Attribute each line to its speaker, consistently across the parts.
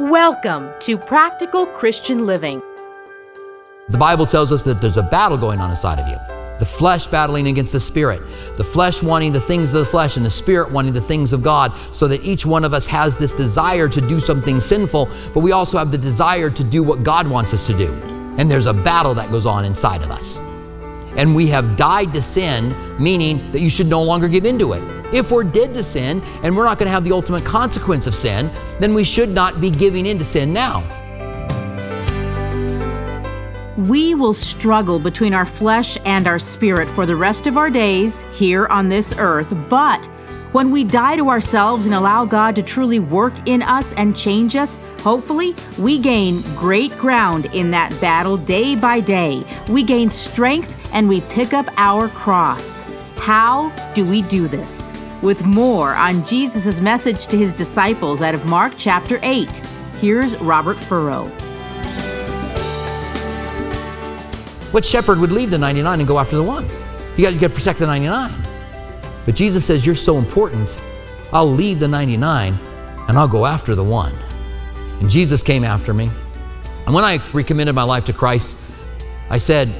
Speaker 1: Welcome to Practical Christian Living.
Speaker 2: The Bible tells us that there's a battle going on inside of you. The flesh battling against the spirit, the flesh wanting the things of the flesh, and the spirit wanting the things of God, so that each one of us has this desire to do something sinful, but we also have the desire to do what God wants us to do. And there's a battle that goes on inside of us. And we have died to sin, meaning that you should no longer give into it. If we're dead to sin and we're not going to have the ultimate consequence of sin, then we should not be giving in to sin now.
Speaker 3: We will struggle between our flesh and our spirit for the rest of our days here on this earth, but when we die to ourselves and allow God to truly work in us and change us, hopefully, we gain great ground in that battle day by day. We gain strength and we pick up our cross. How do we do this? With more on Jesus' message to his disciples out of Mark chapter 8, here's Robert Furrow.
Speaker 2: What shepherd would leave the 99 and go after the one? You got, to protect the 99. But Jesus says, You're so important, I'll leave the 99 and I'll go after the one. And Jesus came after me. And when I recommitted my life to Christ, I said,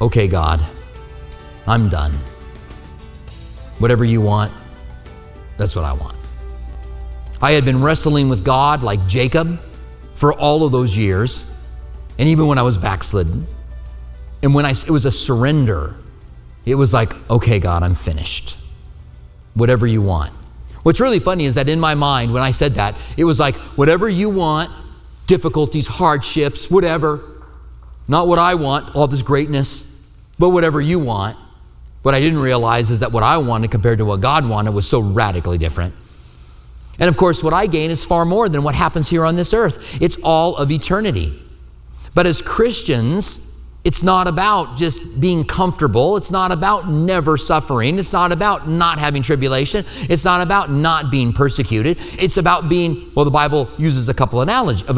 Speaker 2: Okay, God, I'm done. Whatever you want, that's what I want. I had been wrestling with God like Jacob for all of those years, and even when I was backslidden. And when I, it was a surrender, it was like, okay, God, I'm finished. Whatever you want. What's really funny is that in my mind, when I said that, it was like, whatever you want, difficulties, hardships, whatever. Not what I want, all this greatness, but whatever you want. What I didn't realize is that what I wanted compared to what God wanted was so radically different. And of course, what I gain is far more than what happens here on this earth. It's all of eternity. But as Christians, it's not about just being comfortable. It's not about never suffering. It's not about not having tribulation. It's not about not being persecuted. It's about being, well, the Bible uses a couple of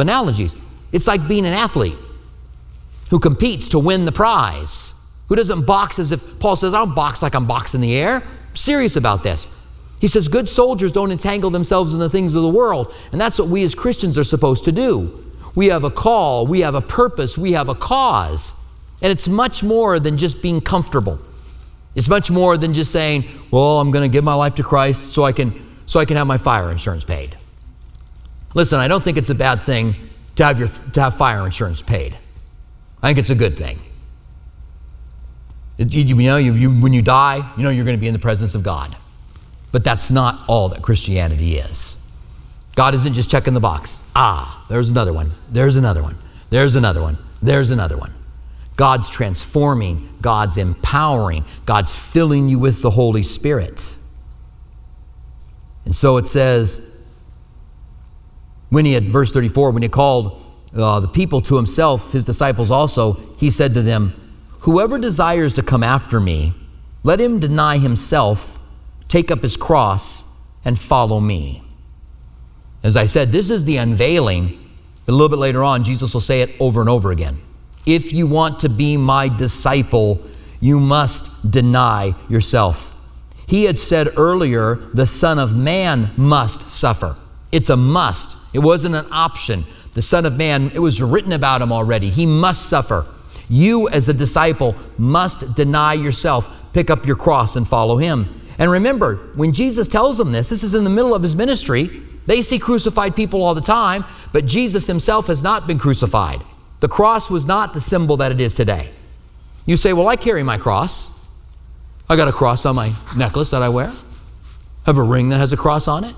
Speaker 2: analogies. It's like being an athlete who competes to win the prize, who doesn't box as if, Paul says, I don't box like I'm boxing the air. I'm serious about this. He says, good soldiers don't entangle themselves in the things of the world. And that's what we as Christians are supposed to do. We have a call, we have a purpose, we have a cause. And it's much more than just being comfortable. It's much more than just saying, "Well, I'm going to give my life to Christ so I can so I can have my fire insurance paid." Listen, I don't think it's a bad thing to have your to have fire insurance paid. I think it's a good thing. It, you, you, know, you, you, when you die, you know you're going to be in the presence of God. But that's not all that Christianity is. God isn't just checking the box. Ah, there's another one. There's another one. There's another one. There's another one. God's transforming, God's empowering, God's filling you with the Holy Spirit. And so it says, when he had, verse 34, when he called uh, the people to himself, his disciples also, he said to them, Whoever desires to come after me, let him deny himself, take up his cross, and follow me. As I said, this is the unveiling. A little bit later on, Jesus will say it over and over again. If you want to be my disciple, you must deny yourself. He had said earlier, the Son of Man must suffer. It's a must, it wasn't an option. The Son of Man, it was written about him already. He must suffer. You, as a disciple, must deny yourself, pick up your cross, and follow him. And remember, when Jesus tells them this, this is in the middle of his ministry. They see crucified people all the time, but Jesus himself has not been crucified. The cross was not the symbol that it is today. You say, Well, I carry my cross. I got a cross on my necklace that I wear. I have a ring that has a cross on it.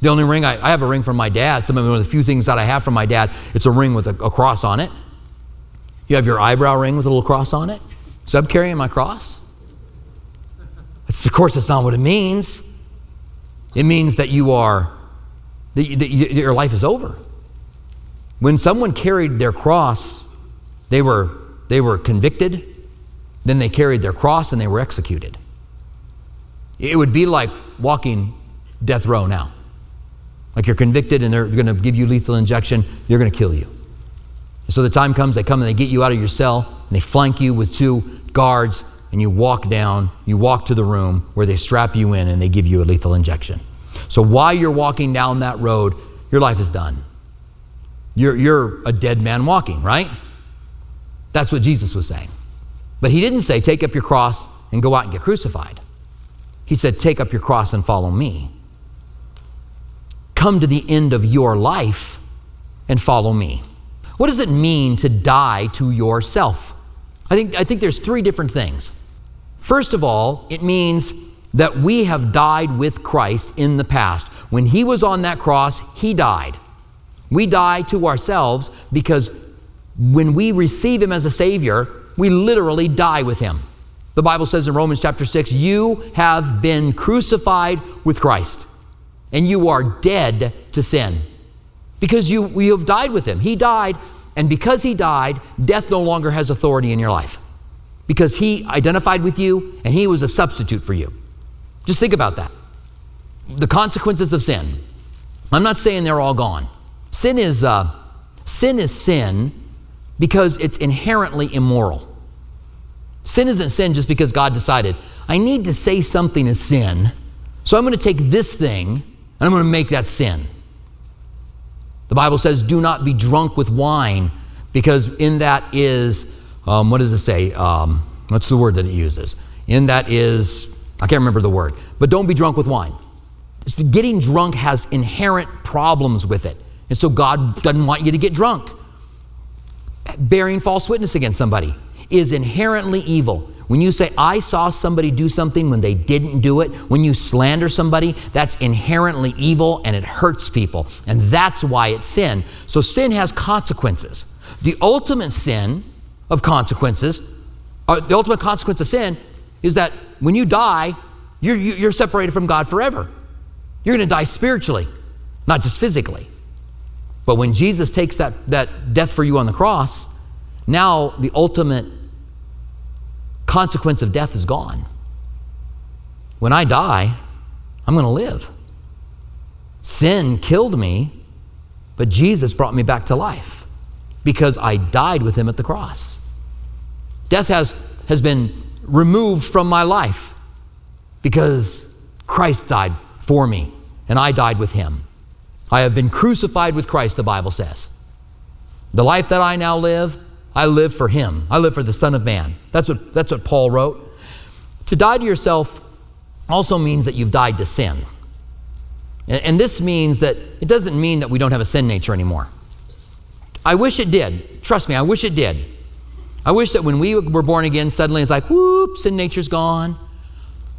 Speaker 2: The only ring I, I have a ring from my dad. Some of the few things that I have from my dad, it's a ring with a, a cross on it. You have your eyebrow ring with a little cross on it. So I'm carrying my cross. It's, of course, that's not what it means. It means that you are, that, that your life is over. When someone carried their cross, they were, they were convicted, then they carried their cross and they were executed. It would be like walking death row now. Like you're convicted and they're going to give you lethal injection, they're going to kill you. So the time comes, they come and they get you out of your cell and they flank you with two guards and you walk down, you walk to the room where they strap you in and they give you a lethal injection. So while you're walking down that road, your life is done. You're, you're a dead man walking, right? That's what Jesus was saying. But he didn't say, take up your cross and go out and get crucified. He said, take up your cross and follow me. Come to the end of your life and follow me. What does it mean to die to yourself? I think, I think there's three different things. First of all, it means that we have died with Christ in the past. When he was on that cross, he died. We die to ourselves because when we receive him as a Savior, we literally die with him. The Bible says in Romans chapter 6, you have been crucified with Christ, and you are dead to sin because you, you have died with him. He died, and because he died, death no longer has authority in your life because he identified with you and he was a substitute for you. Just think about that. The consequences of sin. I'm not saying they're all gone. Sin is, uh, sin is sin because it's inherently immoral. Sin isn't sin just because God decided, I need to say something is sin, so I'm going to take this thing and I'm going to make that sin. The Bible says, do not be drunk with wine, because in that is, um, what does it say? Um, what's the word that it uses? In that is, I can't remember the word, but don't be drunk with wine. Getting drunk has inherent problems with it. And so God doesn't want you to get drunk. Bearing false witness against somebody is inherently evil. When you say, I saw somebody do something when they didn't do it, when you slander somebody, that's inherently evil and it hurts people. And that's why it's sin. So sin has consequences. The ultimate sin of consequences, uh, the ultimate consequence of sin is that when you die, you're, you're separated from God forever. You're going to die spiritually, not just physically. But when Jesus takes that, that death for you on the cross, now the ultimate consequence of death is gone. When I die, I'm going to live. Sin killed me, but Jesus brought me back to life because I died with him at the cross. Death has, has been removed from my life because Christ died for me and I died with him. I have been crucified with Christ, the Bible says. The life that I now live, I live for him. I live for the Son of Man. That's what, that's what Paul wrote. To die to yourself also means that you've died to sin. And, and this means that it doesn't mean that we don't have a sin nature anymore. I wish it did. Trust me, I wish it did. I wish that when we were born again, suddenly it's like, whoop, sin nature's gone.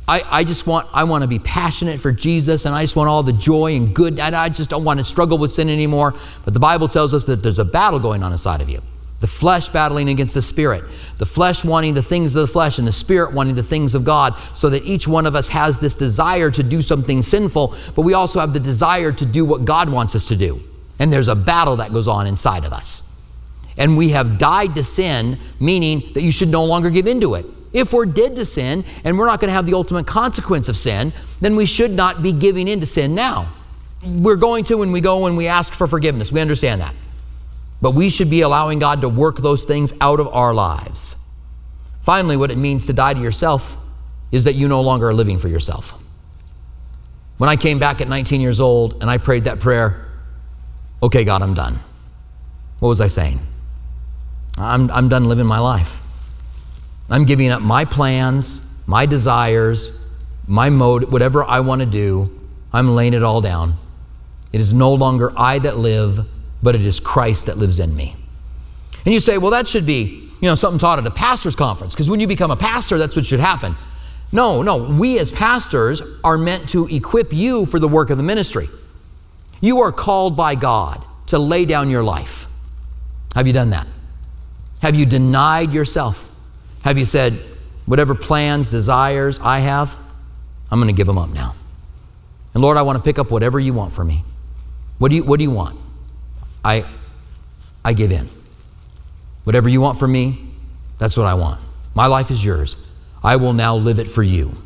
Speaker 2: I, I just want I want to be passionate for Jesus and I just want all the joy and good and I just don't want to struggle with sin anymore. But the Bible tells us that there's a battle going on inside of you. The flesh battling against the spirit, the flesh wanting the things of the flesh, and the spirit wanting the things of God, so that each one of us has this desire to do something sinful, but we also have the desire to do what God wants us to do. And there's a battle that goes on inside of us. And we have died to sin, meaning that you should no longer give into it. If we're dead to sin and we're not going to have the ultimate consequence of sin, then we should not be giving in to sin now. We're going to when we go and we ask for forgiveness. We understand that. But we should be allowing God to work those things out of our lives. Finally, what it means to die to yourself is that you no longer are living for yourself. When I came back at 19 years old and I prayed that prayer, okay, God, I'm done. What was I saying? I'm, I'm done living my life. I'm giving up my plans, my desires, my mode, whatever I want to do. I'm laying it all down. It is no longer I that live, but it is Christ that lives in me. And you say, well, that should be, you know, something taught at a pastor's conference, because when you become a pastor, that's what should happen. No, no, we as pastors are meant to equip you for the work of the ministry. You are called by God to lay down your life. Have you done that? Have you denied yourself? Have you said, whatever plans, desires I have, I'm going to give them up now? And Lord, I want to pick up whatever you want for me. What do you, what do you want? I, I give in. Whatever you want for me, that's what I want. My life is yours. I will now live it for you.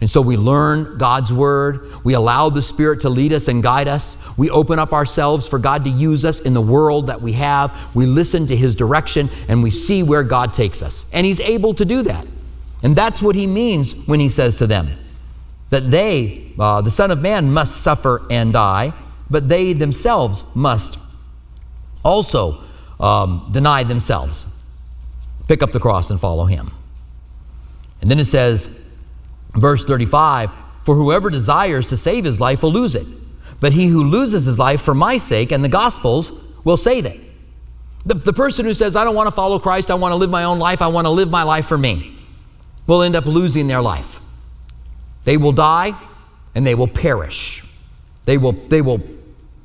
Speaker 2: And so we learn God's word. We allow the Spirit to lead us and guide us. We open up ourselves for God to use us in the world that we have. We listen to His direction and we see where God takes us. And He's able to do that. And that's what He means when He says to them that they, uh, the Son of Man, must suffer and die. but they themselves must also um, deny themselves, pick up the cross, and follow him. And then it says, verse 35 For whoever desires to save his life will lose it, but he who loses his life for my sake and the gospel's will save it. The, the person who says, I don't want to follow Christ, I want to live my own life, I want to live my life for me, will end up losing their life. They will die and they will perish. They will, they will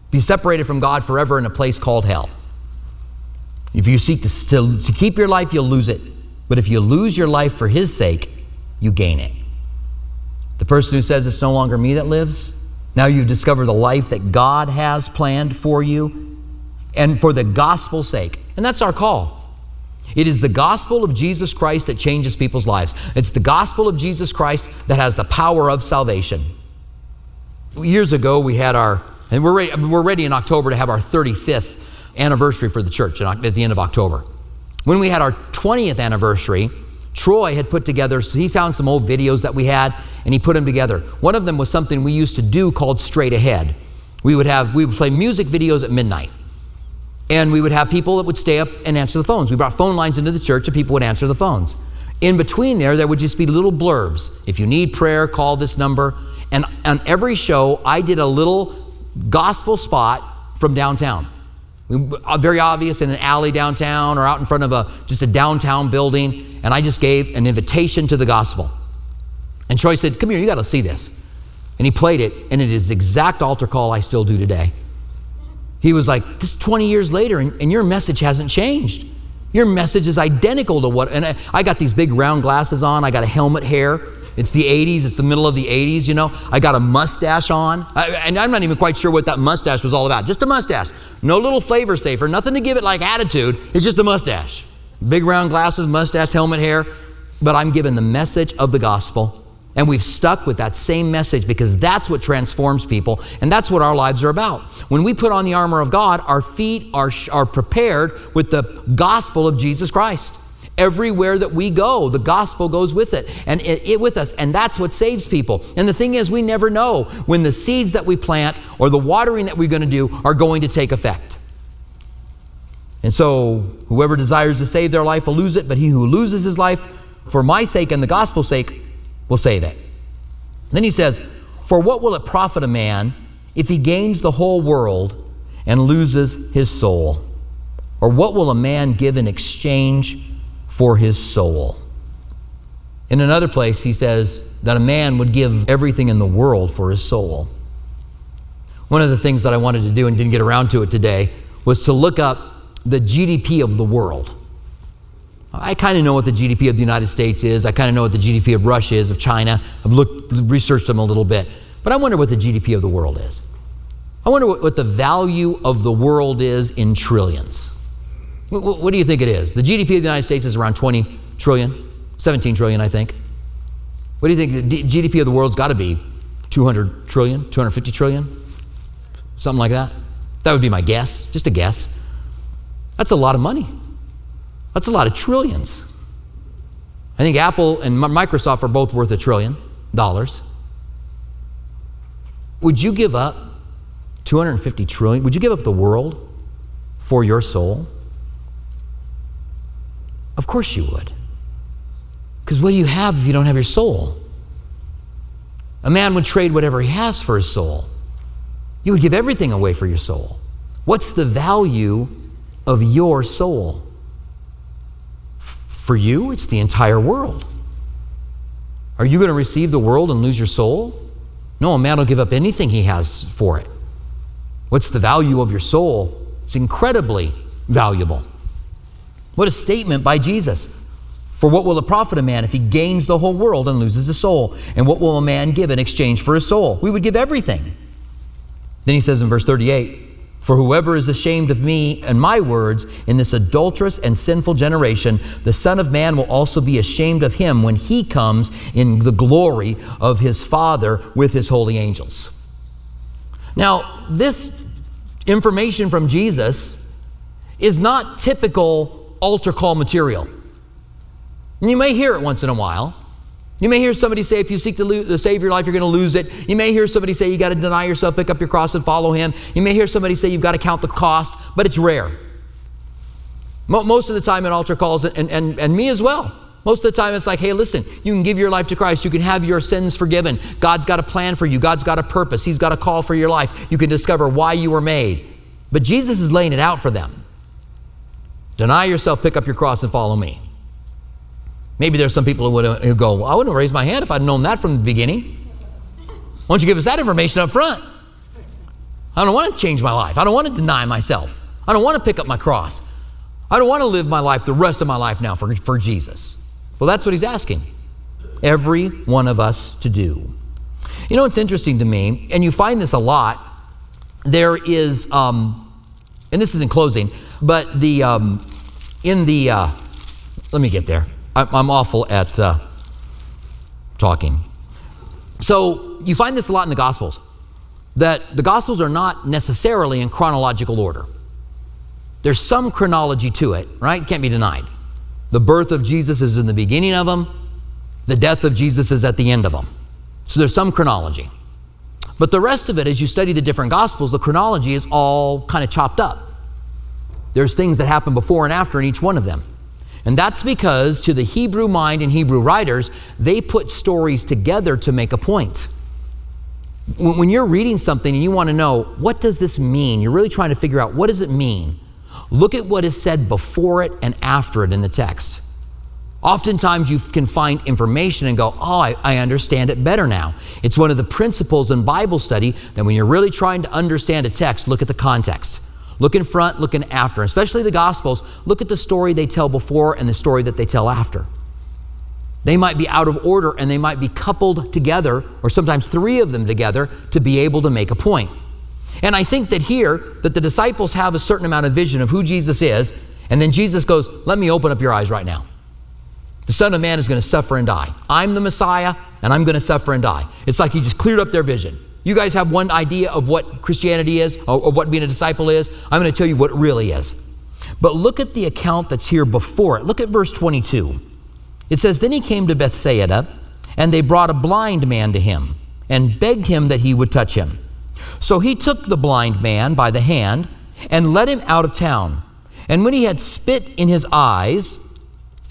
Speaker 2: be separated from God forever in a place called hell. If you seek to, to, to keep your life, you'll lose it. But if you lose your life for His sake, you gain it. The person who says it's no longer me that lives, now you've discovered the life that God has planned for you and for the gospel's sake. And that's our call. It is the gospel of Jesus Christ that changes people's lives. It's the gospel of Jesus Christ that has the power of salvation. Years ago, we had our, and we're ready, we're ready in October to have our 35th anniversary for the church at the end of October. When we had our 20th anniversary, Troy had put together, so he found some old videos that we had and he put them together. One of them was something we used to do called Straight Ahead. We would have, we would play music videos at midnight. And we would have people that would stay up and answer the phones. We brought phone lines into the church and people would answer the phones. In between there, there would just be little blurbs. If you need prayer, call this number. And on every show, I did a little gospel spot from downtown. Uh, very obvious in an alley downtown or out in front of a just a downtown building. And I just gave an invitation to the gospel. And Troy said, Come here, you got to see this. And he played it, and it is the exact altar call I still do today. He was like, This 20 years later, and, and your message hasn't changed. Your message is identical to what, and I, I got these big round glasses on, I got a helmet hair. It's the 80s, it's the middle of the 80s, you know. I got a mustache on, I, and I'm not even quite sure what that mustache was all about. Just a mustache. No little flavor saver, nothing to give it like attitude. It's just a mustache. Big round glasses, mustache, helmet hair. But I'm given the message of the gospel. And we've stuck with that same message because that's what transforms people, and that's what our lives are about. When we put on the armor of God, our feet are, are prepared with the gospel of Jesus Christ. Everywhere that we go, the gospel goes with it and it, it, with us, and that's what saves people. And the thing is, we never know when the seeds that we plant or the watering that we're going to do are going to take effect. And so, whoever desires to save their life will lose it, but he who loses his life for my sake and the gospel's sake will save it. Then he says, For what will it profit a man if he gains the whole world and loses his soul? Or what will a man give in exchange for his soul? In another place, he says that a man would give everything in the world for his soul. One of the things that I wanted to do and didn't get around to it today was to look up the GDP of the world. I kind of know what the GDP of the United States is. I kind of know what the GDP of Russia is, of China. I've looked, researched them a little bit. But I wonder what the GDP of the world is. I wonder what, what the value of the world is in trillions. What, what, do you think it is? The GDP of the United States is around 20 trillion, 17 trillion, I think. What do you think the GDP of the world's got to be? 200 trillion, 250 trillion? Something like that? That would be my guess, just a guess. That's a lot of money. That's a lot of trillions. I think Apple and Microsoft are both worth a trillion dollars. Would you give up 250 trillion? Would you give up the world for your soul? Of course you would. Because what do you have if you don't have your soul? A man would trade whatever he has for his soul. You would give everything away for your soul. What's the value of your soul? For you, it's the entire world. Are you going to receive the world and lose your soul? No, a man will give up anything he has for it. What's the value of your soul? It's incredibly valuable. What a statement by Jesus. For what will it profit a man if he gains the whole world and loses his soul? And what will a man give in exchange for his soul? We would give everything. Then he says in verse 38 for whoever is ashamed of me and my words in this adulterous and sinful generation, the Son of Man will also be ashamed of him when he comes in the glory of his Father with his holy angels. Now, this information from Jesus is not typical altar call material. And you may hear it once in a while. You may hear somebody say, if you seek to, save your life, you're going to lose it. You may hear somebody say, you got to deny yourself, pick up your cross, and follow him. You may hear somebody say, you've got to count the cost, but it's rare. Most of the time in altar calls, and, and, and me as well, most of the time it's like, hey, listen, you can give your life to Christ. You can have your sins forgiven. God's got a plan for you. God's got a purpose. He's got a call for your life. You can discover why you were made. But Jesus is laying it out for them. Deny yourself, pick up your cross, and follow me. Maybe there's some people who would who go, well, I wouldn't have raised my hand if I'd known that from the beginning. Why don't you give us that information up front? I don't want to change my life. I don't want to deny myself. I don't want to pick up my cross. I don't want to live my life the rest of my life now for, for Jesus. Well, that's what he's asking every one of us to do. You know, it's interesting to me, and you find this a lot. There is, um, and this is in closing, but the um, in the uh, let me get there. I'm awful at uh, talking. So you find this a lot in the Gospels that the Gospels are not necessarily in chronological order. There's some chronology to it, right? Can't be denied. The birth of Jesus is in the beginning of them, the death of Jesus is at the end of them. So there's some chronology. But the rest of it, as you study the different Gospels, the chronology is all kind of chopped up. There's things that happen before and after in each one of them. And that's because, to the Hebrew mind and Hebrew writers, they put stories together to make a point. When you're reading something and you want to know, what does this mean? You're really trying to figure out, what does it mean? Look at what is said before it and after it in the text. Oftentimes, you can find information and go, Oh, I, I, understand it better now. It's one of the principles in Bible study that when you're really trying to understand a text, look at the context. Look in front, look in after. Especially the Gospels, look at the story they tell before and the story that they tell after. They might be out of order and they might be coupled together, or sometimes three of them together, to be able to make a point. And I think that here, that the disciples have a certain amount of vision of who Jesus is, and then Jesus goes, Let me open up your eyes right now. The Son of Man is going to suffer and die. I'm the Messiah, and I'm going to suffer and die. It's like he just cleared up their vision. You guys have one idea of what Christianity is or, or what being a disciple is. I'm going to tell you what it really is. But look at the account that's here before it. Look at verse 22. It says, Then he came to Bethsaida, and they brought a blind man to him and begged him that he would touch him. So he took the blind man by the hand and led him out of town. And when he had spit in his eyes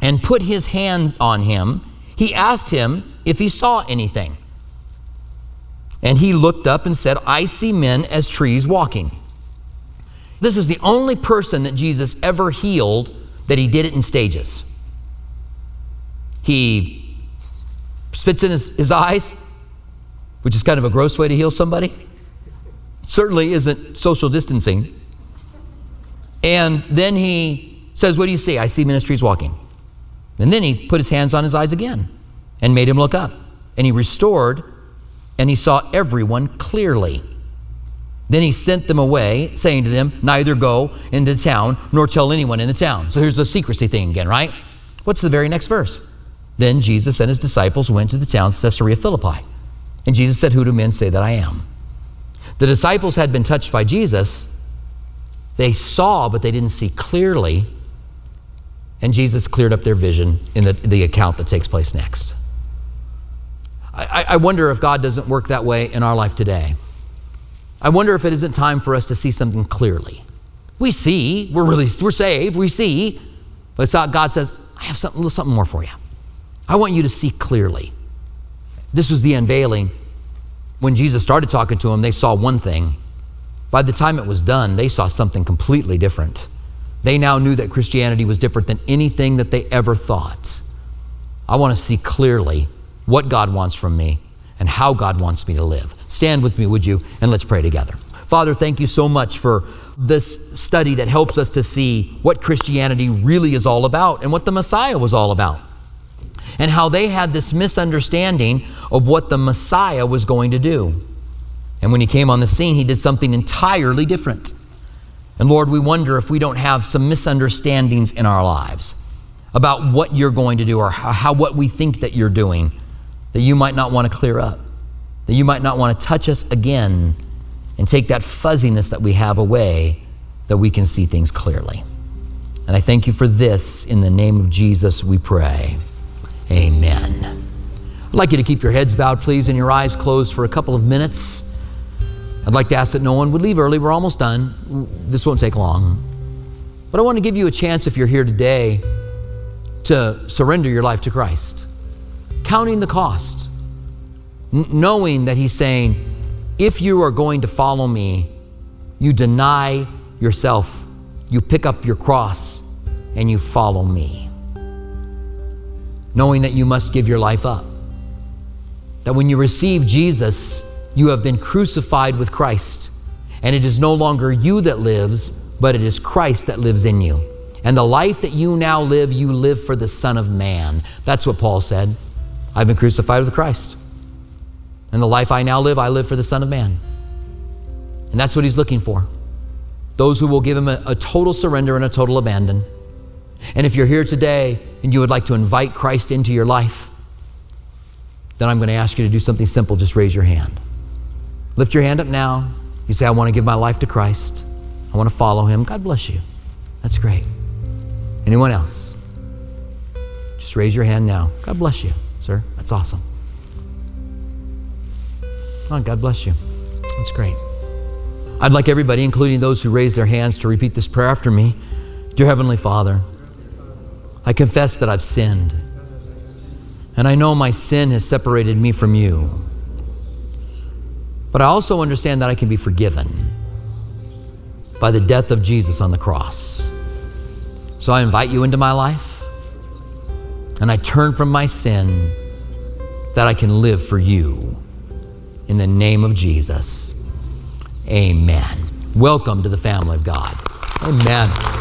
Speaker 2: and put his hand on him, he asked him if he saw anything. And he looked up and said, I see men as trees walking. This is the only person that Jesus ever healed that he did it in stages. He spits in his, his eyes, which is kind of a gross way to heal somebody. Certainly isn't social distancing. And then he says, What do you see? I see ministries walking. And then he put his hands on his eyes again and made him look up. And he restored and he saw everyone clearly. Then he sent them away, saying to them, Neither go into town nor tell anyone in the town. So here's the secrecy thing again, right? What's the very next verse? Then Jesus and his disciples went to the town Caesarea Philippi. And Jesus said, Who do men say that I am? The disciples had been touched by Jesus. They saw, but they didn't see clearly. And Jesus cleared up their vision in the, the account that takes place next. I, I wonder if God doesn't work that way in our life today. I wonder if it isn't time for us to see something clearly. We see, we're really we're saved, we see, but God says, I have something, something more for you. I want you to see clearly. This was the unveiling. When Jesus started talking to them, they saw one thing. By the time it was done, they saw something completely different. They now knew that Christianity was different than anything that they ever thought. I want to see clearly what God wants from me and how God wants me to live. Stand with me, would you? And let's pray together. Father, thank you so much for this study that helps us to see what Christianity really is all about and what the Messiah was all about. And how they had this misunderstanding of what the Messiah was going to do. And when he came on the scene, he did something entirely different. And Lord, we wonder if we don't have some misunderstandings in our lives about what you're going to do or how, what we think that you're doing that you might not want to clear up, that you might not want to touch us again and take that fuzziness that we have away, that we can see things clearly. And I thank you for this. In the name of Jesus, we pray. Amen. I'd like you to keep your heads bowed, please, and your eyes closed for a couple of minutes. I'd like to ask that no one would leave early. We're almost done. This won't take long. But I want to give you a chance, if you're here today, to surrender your life to Christ, counting the cost, n- knowing that He's saying, if you are going to follow me, you deny yourself, you pick up your cross, and you follow me. Knowing that you must give your life up. That when you receive Jesus, you have been crucified with Christ, and it is no longer you that lives, but it is Christ that lives in you. And the life that you now live, you live for the Son of Man. That's what Paul said. I've been crucified with Christ. And the life I now live, I live for the Son of Man. And that's what he's looking for those who will give him a, a, total surrender and a total abandon. And if you're here today and you would like to invite Christ into your life, then I'm going to ask you to do something simple. Just raise your hand. Lift your hand up now. You say, I want to give my life to Christ. I want to follow him. God bless you. That's great. Anyone else? Just raise your hand now. God bless you, sir. That's awesome. Oh, God bless you. That's great. I'd like everybody, including those who raised their hands, to repeat this prayer after me. Dear Heavenly Father, I confess that I've sinned, and I know my sin has separated me from you. But I also understand that I can be forgiven by the death of Jesus on the cross. So I invite you into my life, and I turn from my sin that I can live for you. In the name of Jesus, amen. Welcome to the family of God. Amen.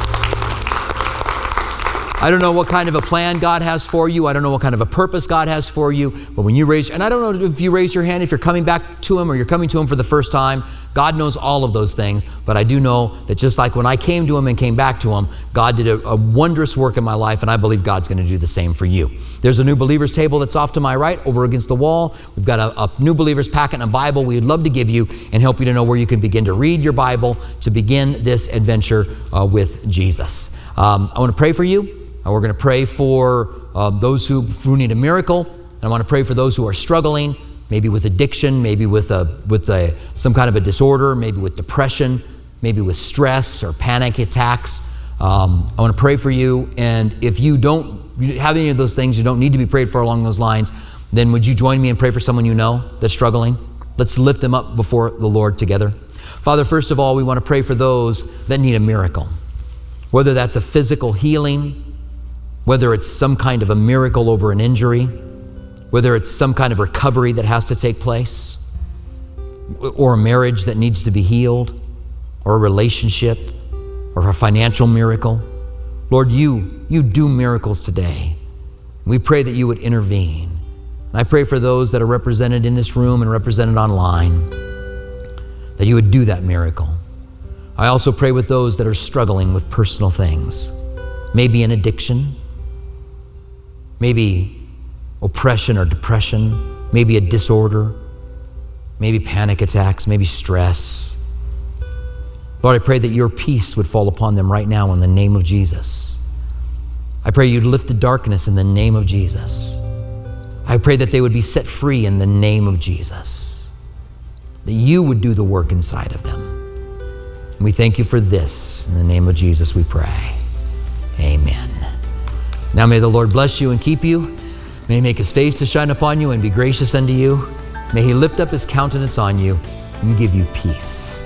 Speaker 2: I don't know what kind of a plan God has for you. I don't know what kind of a purpose God has for you. But when you raise, and I don't know if you raise your hand, if you're coming back to Him or you're coming to Him for the first time, God knows all of those things. But I do know that just like when I came to Him and came back to Him, God did a, a wondrous work in my life, and I believe God's going to do the same for you. There's a new believers table that's off to my right over against the wall. We've got a, a new believers packet and a Bible we'd love to give you and help you to know where you can begin to read your Bible to begin this adventure uh, with Jesus. Um, I want to pray for you. We're going to pray for uh, those who, who need a miracle. And I want to pray for those who are struggling, maybe with addiction, maybe with, a, with a, some kind of a disorder, maybe with depression, maybe with stress or panic attacks. Um, I want to pray for you. And if you don't have any of those things, you don't need to be prayed for along those lines, then would you join me and pray for someone you know that's struggling? Let's lift them up before the Lord together. Father, first of all, we want to pray for those that need a miracle, whether that's a physical healing whether it's some kind of a miracle over an injury, whether it's some kind of recovery that has to take place, or a marriage that needs to be healed, or a relationship, or a financial miracle. Lord, you, you do miracles today. We pray that you would intervene. And I pray for those that are represented in this room and represented online, that you would do that miracle. I also pray with those that are struggling with personal things, maybe an addiction, maybe oppression or depression, maybe a disorder, maybe panic attacks, maybe stress. Lord, I pray that your peace would fall upon them right now in the name of Jesus. I pray you'd lift the darkness in the name of Jesus. I pray that they would be set free in the name of Jesus. That you would do the work inside of them. And we thank you for this. In the name of Jesus, we pray. Amen. Now may the Lord bless you and keep you. May he make his face to shine upon you and be gracious unto you. May he lift up his countenance on you and give you peace.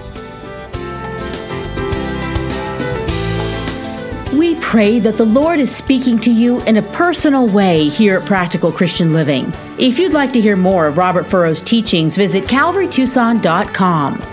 Speaker 3: We pray that the Lord is speaking to you in a personal way here at Practical Christian Living. If you'd like to hear more of Robert Furrow's teachings, visit calvarytucson.com.